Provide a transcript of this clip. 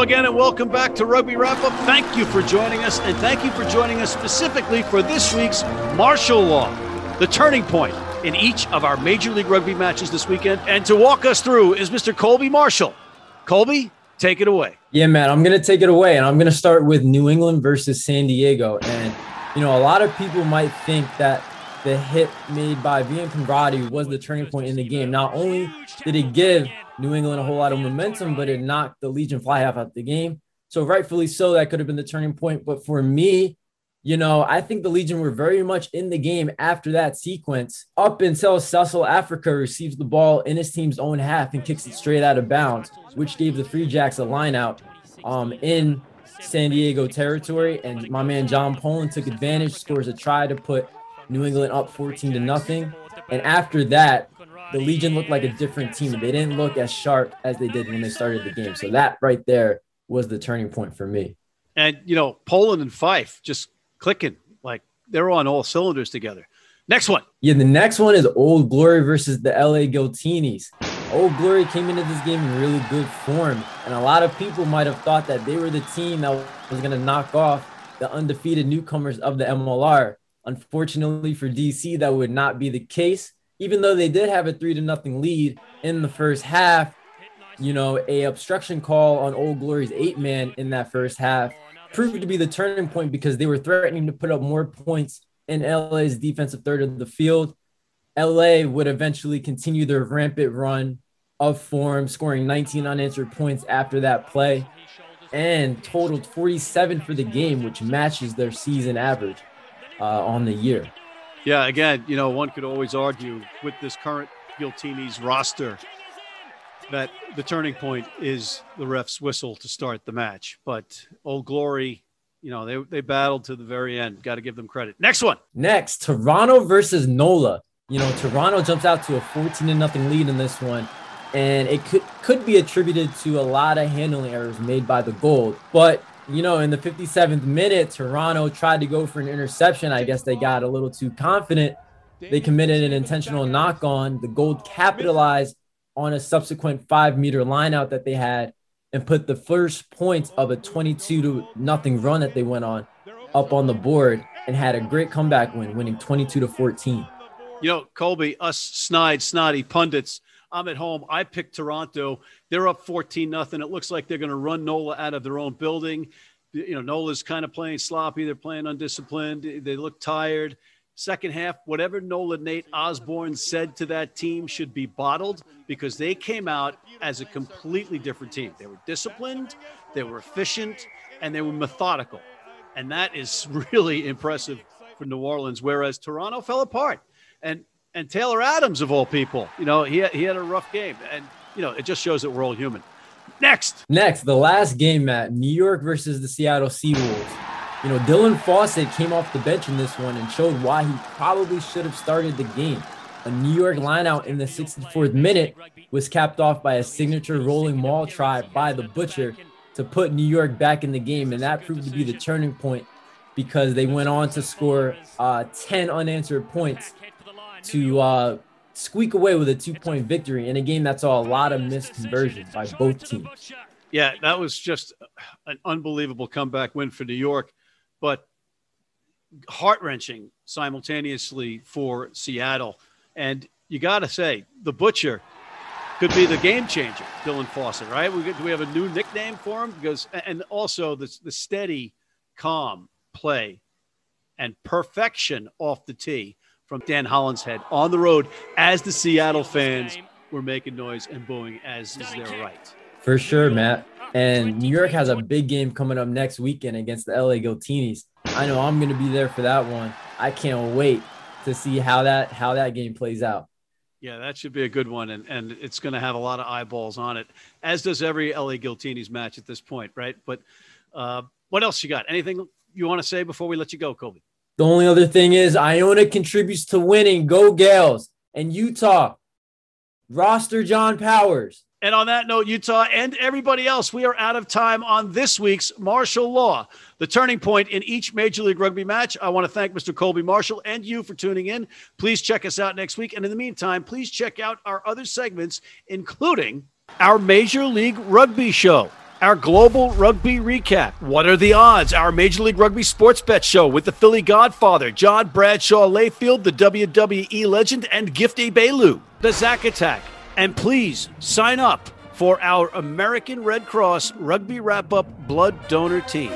Again, and welcome back to Rugby Wrap Up. Thank you for joining us, and thank you for joining us specifically for this week's Marshall Law, the turning point in each of our Major League Rugby matches this weekend. And to walk us through is Mr. Colby Marshall. Colby, take it away. Yeah, man, I'm going to take it away, and I'm going to start with New England versus San Diego. And, you know, a lot of people might think that the hit made by Wian Conradie was the turning point in the game. Not only did it give New England a whole lot of momentum, but it knocked the Legion fly half out of the game. So rightfully so, that could have been the turning point. But for me, you know, I think the Legion were very much in the game after that sequence up until Cecil Afrika receives the ball in his team's own half and kicks it straight out of bounds, which gave the Free Jacks a line out um, in San Diego territory. And my man John Poland took advantage, scores a try to put New England up 14 to nothing. And after that, the Legion looked like a different team. They didn't look as sharp as they did when they started the game. So that right there was the turning point for me. And you know, Poland and Fife just clicking like they're on all cylinders together. Next one. Yeah, the next one is Old Glory versus the LA Giltinis. Old Glory came into this game in really good form, and a lot of people might have thought that they were the team that was going to knock off the undefeated newcomers of the MLR. Unfortunately for DC, that would not be the case. Even though they did have a three to nothing lead in the first half, you know, a obstruction call on Old Glory's eight man in that first half proved to be the turning point because they were threatening to put up more points in LA's defensive third of the field. LA would eventually continue their rampant run of form, scoring 19 unanswered points after that play and totaled 47 for the game, which matches their season average uh, on the year. Yeah, again, you know, one could always argue with this current Giltini's roster that the turning point is the ref's whistle to start the match. But Old Glory, you know, they, they battled to the very end. Got to give them credit. Next one. Next, Toronto versus NOLA. You know, Toronto jumps out to a 14 to nothing lead in this one. And it could could be attributed to a lot of handling errors made by the gold. But you know, in the 57th minute, Toronto tried to go for an interception. I guess they got a little too confident. They committed an intentional knock on. The gold capitalized on a subsequent five meter line out that they had and put the first points of a 22 to nothing run that they went on up on the board and had a great comeback win, winning 22 to 14. You know, Colby, us snide, snotty pundits. I'm at home. I picked Toronto. They're up 14 nothing. It looks like they're going to run Nola out of their own building. You know, Nola's kind of playing sloppy. They're playing undisciplined. They look tired. Second half, whatever Nola Nate Osborne said to that team should be bottled because they came out as a completely different team. They were disciplined, they were efficient, and they were methodical. And that is really impressive for New Orleans, whereas Toronto fell apart. And and Taylor Adams, of all people, you know, he, he had a rough game. And, you know, it just shows that we're all human. Next. Next, the last game, Matt New York versus the Seattle Seawolves. You know, Dylan Fawcett came off the bench in this one and showed why he probably should have started the game. A New York lineout in the 64th minute was capped off by a signature rolling maul try by the Butcher to put New York back in the game. And that proved to be the turning point because they went on to score uh, 10 unanswered points to uh, squeak away with a two point victory in a game that saw a lot of missed conversions by both teams. Yeah, that was just an unbelievable comeback win for New York but heart wrenching simultaneously for Seattle. And you got to say, the Butcher could be the game changer, Dylan Fawcett, right? We, do we have a new nickname for him? Because, and also the, the steady, calm play and perfection off the tee from Dan Hollinshead on the road as the Seattle fans were making noise and booing, as is their right. For sure, Matt. And New York has a big game coming up next weekend against the LA Giltinis. I know I'm going to be there for that one. I can't wait to see how that how that game plays out. Yeah, that should be a good one, and and it's going to have a lot of eyeballs on it, as does every LA Giltinis match at this point, right? But uh, what else you got? Anything you want to say before we let you go, Colby? The only other thing is Iona contributes to winning. Go Gaels and Utah roster John Powers. And on that note, Utah and everybody else, we are out of time on this week's Marshall Law, the turning point in each Major League Rugby match. I want to thank Mr. Colby Marshall and you for tuning in. Please check us out next week. And in the meantime, please check out our other segments, including our Major League Rugby show. Our global rugby recap. What are the odds? Our Major League Rugby sports bet show with the Philly Godfather, John Bradshaw Layfield, the WWE legend, and Gifty Bailu. The Zack Attack. And please sign up for our American Red Cross Rugby Wrap Up Blood Donor Team.